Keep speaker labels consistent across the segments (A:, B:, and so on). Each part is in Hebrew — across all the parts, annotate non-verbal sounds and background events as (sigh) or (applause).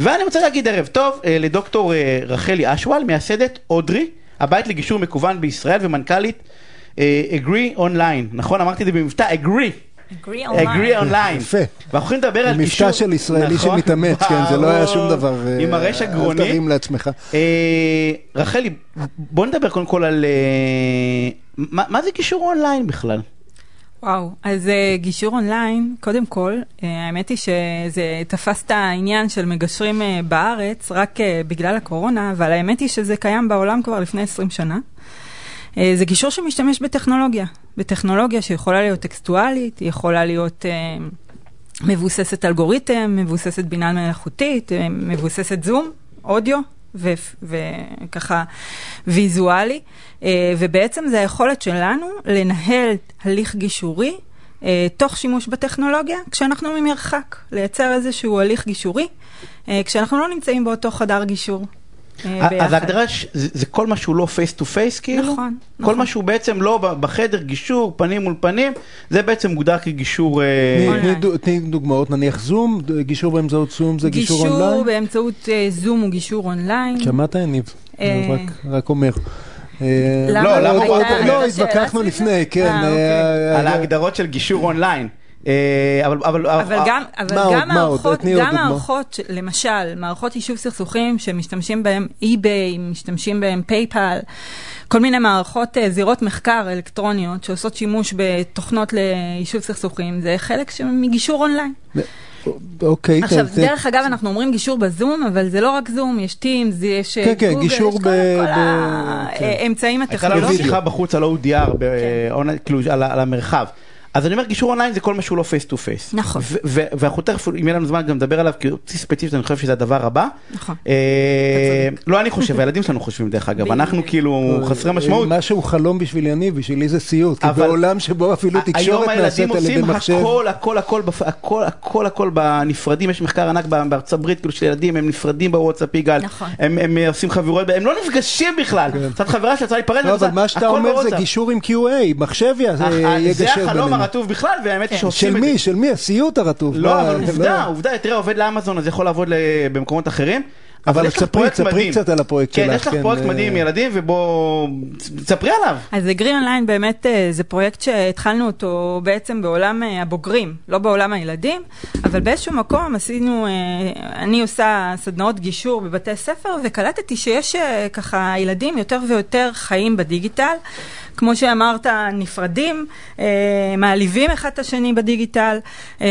A: ואני רוצה להגיד ערב טוב אה, לדוקטור אה, רחלי אשוואל, מייסדת אודרי, הבית לגישור מקוון בישראל ומנכ"לית אה, Agree Online, נכון? אמרתי את זה במבטא, Agree.
B: Agree
A: Agree
B: online.
A: Online.
C: יפה.
A: ואנחנו הולכים לדבר על
C: מבטא
A: גישור.
C: של ישראלי
A: נכון?
C: שמתאמץ, כן, זה לא היה שום. דבר.
A: עם הרש הגרוני.
C: אל תרים לעצמך.
A: רחלי, בוא נדבר קודם כל על... מה מה זה גישור אונליין בכלל?
B: וואו, אז אה, גישור אונליין, קודם כל, אה, האמת היא שזה תפס את העניין של מגשרים אה, בארץ רק אה, בגלל הקורונה, אבל האמת היא שזה קיים בעולם כבר לפני 20 שנה. אה, זה גישור שמשתמש בטכנולוגיה, בטכנולוגיה שיכולה להיות טקסטואלית, היא יכולה להיות אה, מבוססת אלגוריתם, מבוססת בינה מלאכותית, מבוססת זום, אודיו. וככה ויזואלי, אה, ובעצם זה היכולת שלנו לנהל הליך גישורי אה, תוך שימוש בטכנולוגיה, כשאנחנו ממרחק, לייצר איזשהו הליך גישורי, אה, כשאנחנו לא נמצאים באותו חדר גישור. אה,
A: אז. ההגדרה זה זה כל מה שהוא לא face to face כאילו?
B: נכון,
A: כל
B: נכון.
A: מה שהוא בעצם לא בחדר גישור פנים מול פנים, זה בעצם מוגדר כגישור... אה,
C: תני- דוגמאות, נניח זום, גישור באמצעות זום זה גישור אונליין?
B: באמצעות אה, זום הוא גישור אונליין.
C: שמעת יניב?
B: אה,
C: רק- רק אומר.
B: למה?
A: לא, למה הוא
C: עוד-
A: רק אומר?
C: לא,
B: הייתה שאלה
C: התווכחנו לפני? כן.
B: אה,
A: על ההגדרות של גישור אונליין. אה, אבל, אבל,
B: אבל גם, אבל
C: מה
B: גם? מערכות,
C: עוד
B: גם. מערכות, למשל, מערכות יישוב סכסוכים שמשתמשים בהם eBay, משתמשים בהם PayPal, כל מיני מערכות אה, זירות מסחר אלקטרוניות שעושות שימוש בתוכנות ליישוב סכסוכים, זה חלק ש- מגישור אונליין.
C: אוקיי.
B: עכשיו,
C: ת- ת-
B: דרך אגב, אנחנו אומרים גישור בזום, אבל זה לא רק זום, יש Teams, יש אה,
C: כן, כן,
B: גוגל,
C: גישור
B: יש כל-
C: ב-
B: כל
C: ב- כן.
B: האמצעים
A: הייתה לנו
B: הטכנולוגיים.
A: שיחה בחוץ על ODR, ב-
B: כן.
A: כאילו על המרחב. אז אני אומר גישור אונליין זה כל מה שהוא לא פייס טו פייס.
B: נכון.
A: ואנחנו תכף, אם יהיה לנו זמן גם נדבר עליו, כי אותי ספציפית אני חושב שזה הדבר הבא.
B: נכון.
A: אה. לא אני חושב, הילדים שלנו חושבים דרך אגב. אנחנו כאילו חסרי משמעות.
C: משהו חלום בשביל יניב, בשבילי זה סיוט. כי
A: אבל-
C: בעולם שבו אפילו תקשורת
A: היום
C: נעשית
A: הילדים
C: על ידי
A: עושים
C: מחשב.
A: הכל, הכל, הכל, בפ- הכל, הכל, הכל בנפרדים, יש מחקר ענק בא- בארצות הברית, כאילו של ילדים, הם נפרדים בוואטסאפ יגאל,
B: נכון.
A: הם הם עושים חברות, הם לא נפגשים בכלל, קצת חברה שרצה להיפרד,
C: לא,
A: וזה-
C: אבל מה שאתה
A: הכל
C: אומר זה
A: בוואטסאפ.
C: גישור עם QA, מחשב י-
A: אך, אה,
C: יגשר
A: זה החלום
C: בינינו.
A: הרטוב בכלל, והאמת היא
B: כן.
A: שעושים
C: של
A: את זה.
C: מי? של מי? הסיוט הרטוב.
A: לא, אבל עובדה, עובדה, תראה, עובד לאמזון, אז יכול לעבוד במקומות אחרים.
C: אבל ספרי- ספרי. קצת על הפרויקט
A: כן,
C: שלך,
A: יש לך
C: כן,
A: פרויקט
C: אה,
A: מדהים עם ילדים, ובוא, תספרי עליו.
B: אז גרין אונליין באמת אה, זה פרויקט שהתחלנו אותו בעצם בעולם אה, הבוגרים, לא בעולם הילדים, אבל באיזשהו מקום עשינו, אני עושה סדנאות גישור בבתי ספר, וקלטתי שיש ככה ילדים יותר ויותר חיים בדיגיטל. כמו שאמרת, נפרדים, אה, מעליבים אחד את השני בדיגיטל, אה,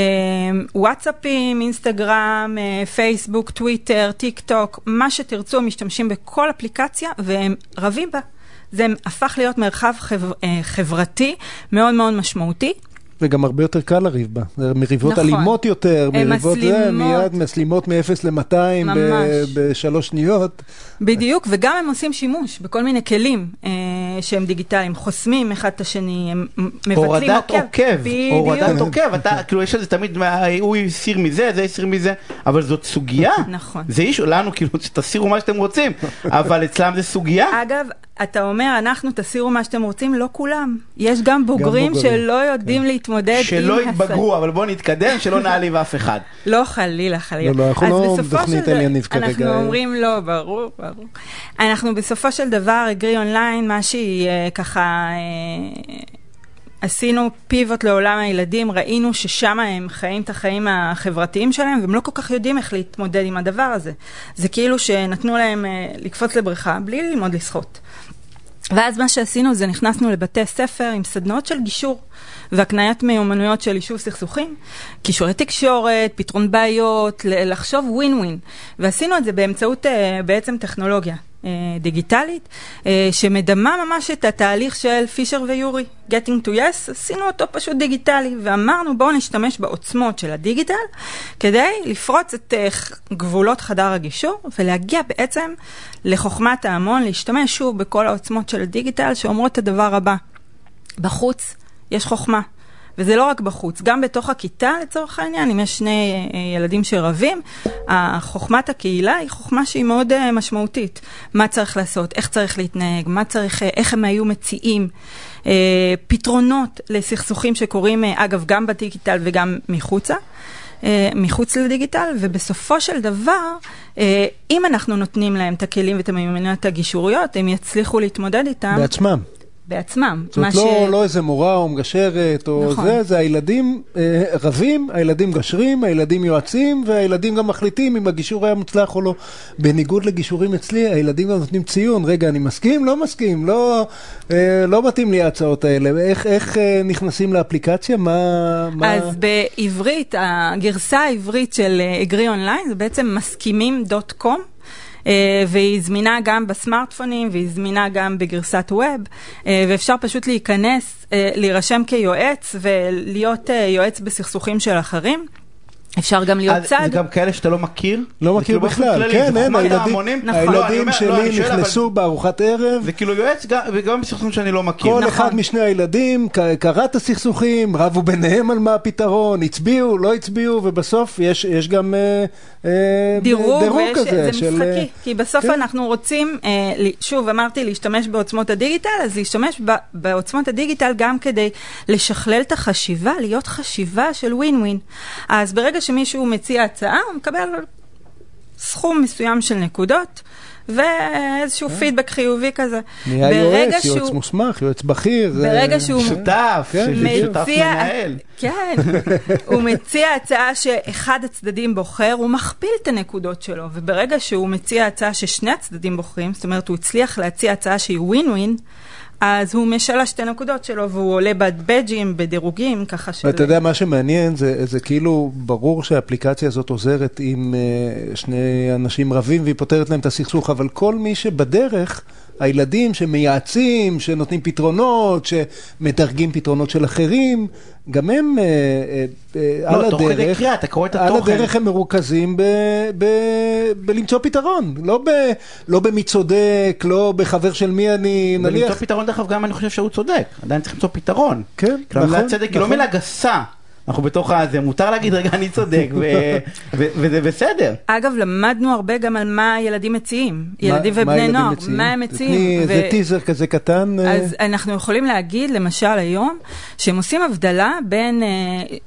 B: וואטסאפים, אינסטגרם, אה, פייסבוק, טוויטר, טיק טוק, מה שתרצו, משתמשים בכל אפליקציה והם רבים בה. זה הפך להיות מרחב חבר, חברתי מאוד מאוד משמעותי.
C: וגם הרבה יותר קל לריב בה. זה מריבות
B: נכון.
C: אלימות יותר, מריבות זה,
B: מסלימות.
C: מיד מסלימות מ-0 ל-200
B: ממש.
C: בשלוש שניות.
B: בדיוק, וגם הם עושים שימוש בכל מיני כלים אה, שהם דיגיטליים, חוסמים אחד את השני, הם מבטלים
A: הורדת עוקב,
B: בדיוק.
A: הורדת עוקב, אתה, כאילו יש לזה תמיד, מה, הוא הסיר מזה, זה הסיר מזה, אבל זאת סוגיה.
B: נכון.
A: זה אישו, לנו כאילו, תסירו מה שאתם רוצים, (laughs) אבל אצלם זה סוגיה.
B: אגב, אתה אומר, אנחנו תסירו מה שאתם רוצים, לא כולם. יש גם בוגרים
C: בוגרים,
B: שלא יודעים להתמודד עם...
A: שלא יתבגרו, אבל בואו נתקדם, שלא (laughs) נעליב אף אחד.
B: לא, חלילה, חלילה.
C: לא, לא, אנחנו לא בתוכנית יניב כרגע.
B: אנחנו אומרים לא, ברור, ברור. אנחנו בסופו של דבר, אגרי אונליין, מה שהיא אה, ככה... עשינו פיבוט לעולם הילדים, ראינו ששם הם חיים את החיים החברתיים שלהם, והם לא כל כך יודעים איך להתמודד עם הדבר הזה. זה כאילו שנתנו להם אה, לקפוץ לבריכה בלי ללמוד לשחות. ואז מה שעשינו זה נכנסנו לבתי ספר עם סדנאות של גישור והקניית מיומנויות של יישוב סכסוכים, כישורי תקשורת, פתרון בעיות, לחשוב ווין ווין. ועשינו את זה באמצעות אה, בעצם טכנולוגיה דיגיטלית, אה, שמדמה ממש את התהליך של פישר ויורי, Getting to Yes, עשינו אותו פשוט דיגיטלי, ואמרנו בואו נשתמש בעוצמות של הדיגיטל, כדי לפרוץ את אה, גבולות חדר הגישור, ולהגיע בעצם לחוכמת ההמון, להשתמש שוב בכל העוצמות של הדיגיטל, שאומרות את הדבר הבא, בחוץ יש חוכמה. וזה לא רק בחוץ, גם בתוך הכיתה לצורך העניין, אם יש שני אה, ילדים שרבים, חוכמת הקהילה היא חוכמה שהיא מאוד אה, משמעותית. מה צריך לעשות, איך צריך להתנהג, מה צריך, אה, איך הם היו מציעים, אה, פתרונות לסכסוכים שקורים, אה, אגב, גם בדיגיטל וגם מחוצה. אה, מחוץ לדיגיטל, ובסופו של דבר, אה, אם אנחנו נותנים להם את הכלים ואת המיומנויות הגישוריות, הם יצליחו להתמודד איתם.
C: בעצמם.
B: בעצמם.
C: זאת אומרת, לא, ש... לא איזה מורה או מגשרת או נכון. זה, זה הילדים אה, רבים, הילדים גשרים, הילדים יועצים, והילדים גם מחליטים אם הגישור היה מוצלח או לא. בניגוד לגישורים אצלי, הילדים גם נותנים ציון, רגע, אני מסכים? לא מסכים, לא, אה, לא מתאים לי ההצעות האלה. איך, איך אה, נכנסים לאפליקציה? מה, מה...
B: אז בעברית, הגרסה העברית של אגרי אה, אונליין זה בעצם מסכימים.com. אה, והיא זמינה גם בסמארטפונים והיא זמינה גם בגרסת ווב, אה, ואפשר פשוט להיכנס, אה, להירשם כיועץ ולהיות יועץ בסכסוכים של אחרים. אפשר גם להיות צד.
A: זה גם כאלה שאתה לא מכיר?
C: לא מכיר
A: כאילו
C: בכלל, כן, אין, הילדים
A: נכון.
C: הילדים לא, שלי נכנסו בארוחת ערב.
A: זה כאילו יועץ וגם בסכסוכים שאני לא מכיר.
C: כל אחד נכון. משני הילדים קרא את הסכסוכים, רבו ביניהם על מה הפתרון, הצביעו, לא הצביעו, ובסוף יש גם אה,
B: אה, דירוג כזה. זה משחקי, כי בסוף כן. אנחנו רוצים, אה, שוב אמרתי, להשתמש בעוצמות הדיגיטל, אז להשתמש בעוצמות הדיגיטל גם כדי לשכלל את החשיבה, להיות חשיבה של ווין ווין. אז ברגע שמישהו מציע הצעה, הוא מקבל סכום מסוים של נקודות. ואיזשהו פידבק כן. חיובי כזה.
C: נהיה יועץ, יועץ מוסמך, יועץ בכיר.
A: ברגע שהוא שותף,
B: כן, שותף מנהל. כן, הוא מציע הצעה שאחד הצדדים בוחר, הוא מכפיל את הנקודות שלו, וברגע שהוא מציע הצעה ששני הצדדים בוחרים, זאת אומרת, הוא הצליח להציע הצעה שהיא ווין ווין, אז הוא משלש שתי נקודות שלו, והוא עולה בבדג'ים, בדירוגים, ככה
C: ש... ואתה יודע, מה שמעניין זה, זה כאילו, ברור שהאפליקציה הזאת עוזרת עם uh, שני אנשים רבים והיא פותרת להם את הסכסוך, אבל כל מי שבדרך... הילדים שמייעצים, שנותנים פתרונות, שמדרגים פתרונות של אחרים, גם הם אה, אה,
A: אה, לא, על הדרך, תוך כדי קריאה, אתה קורא את התוכן.
C: על הדרך הם מרוכזים ב, ב, בלמצוא פתרון, לא, ב, לא במי צודק, לא בחבר של מי אני,
A: נניח. ולמצוא פתרון, דרך אגב, גם אני חושב שהוא צודק, עדיין צריך למצוא פתרון.
C: כן,
A: נכון. צדק היא לא מילה גסה. אנחנו בתוך הזה, מותר להגיד רגע אני צודק, וזה בסדר.
B: אגב, למדנו הרבה גם על מה ילדים מציעים, ילדים ובני נוער, מה הם מציעים.
C: זה טיזר כזה קטן.
B: אה. אז אנחנו יכולים להגיד, למשל היום, שהם עושים הבדלה בין אה,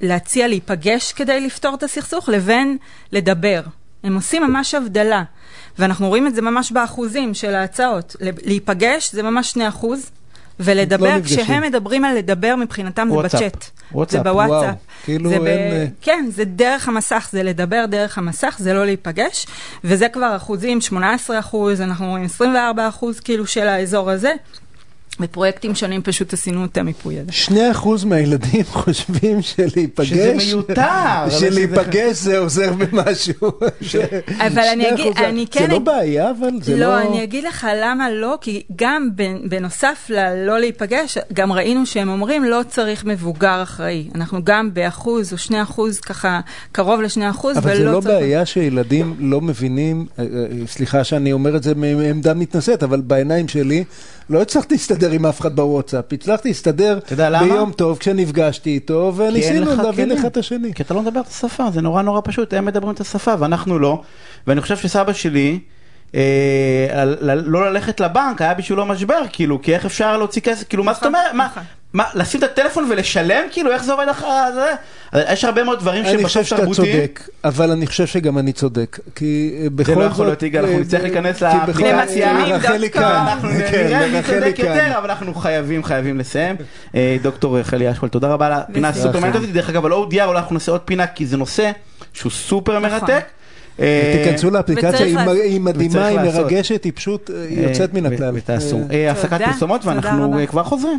B: להציע להיפגש כדי לפתור את הסכסוך, לבין לדבר. הם עושים ממש הבדלה. ואנחנו רואים את זה ממש באחוזים של ההצעות. להיפגש זה ממש 2 אחוז. ולדבר, לא כשהם מדברים על לדבר מבחינתם זה בצ'אט.
C: וואטסאפ,
B: זה בוואטסאפ.
C: כאילו אין... ב... אה,
B: כן, זה דרך המסך, זה לדבר דרך המסך, זה לא להיפגש, וזה כבר אחוזים, 18 אחוז, אנחנו רואים 24 אחוז כאילו של האזור הזה. בפרויקטים שונים פשוט עשינו את המיפוי הזה.
C: שני אחוז מהילדים (laughs) חושבים שלהיפגש,
A: שזה מיותר,
C: שלהיפגש זה עוזר במשהו. (laughs)
B: אבל אני אגיד, אני כן...
C: זה לא בעיה, אבל זה לא...
B: לא, אני אגיד לך למה לא, כי גם בנוסף ללא להיפגש, גם ראינו שהם אומרים לא צריך מבוגר אחראי. אנחנו גם באחוז או שני אחוז, ככה קרוב לשני אחוז,
C: אבל זה לא בעיה שילדים לא מבינים, אה, אה, סליחה שאני אומר את זה מעמדה מתנשאת, אבל בעיניים שלי, לא הצלחתי להסתדר עם אף אחד בוואטסאפ, הצלחתי להסתדר ביום טוב כשנפגשתי איתו, וניסינו להבין אחד את השני.
A: כי אתה לא מדבר את השפה, זה נורא נורא פשוט, הם מדברים את השפה ואנחנו לא, ואני חושב שסבא שלי... אה, לא ללכת לבנק היה בשבילו משבר, כאילו, כי איך אפשר להוציא כסף, כאילו, מה זאת נכון, אומרת,
B: נכון.
A: מה, לשים את הטלפון ולשלם? כאילו, איך זה עובד אחרי זה? יש הרבה מאוד דברים.
C: אני חושב שאתה צודק, אבל אני חושב שגם אני צודק. כי בכל זאת...
A: זה לא יכול להיות, יגאל, אנחנו נצטרך להיכנס לאפליקציה. אנחנו נראה מי צודק יותר, אבל אנחנו חייבים, חייבים לסיים. דוקטור רחלי אשכול, תודה רבה על הפינה הסופרמנט הזאת. דרך אגב, על ODR אולי אנחנו נעשה עוד פינה, כי זה נושא שהוא סופר מרתק.
C: תיכנסו לאפליקציה, היא מדהימה, היא מרגשת, היא פשוט יוצאת מן הכלל.
A: ותעשו. הפסקת פרסומות ואנחנו כבר חוזרים.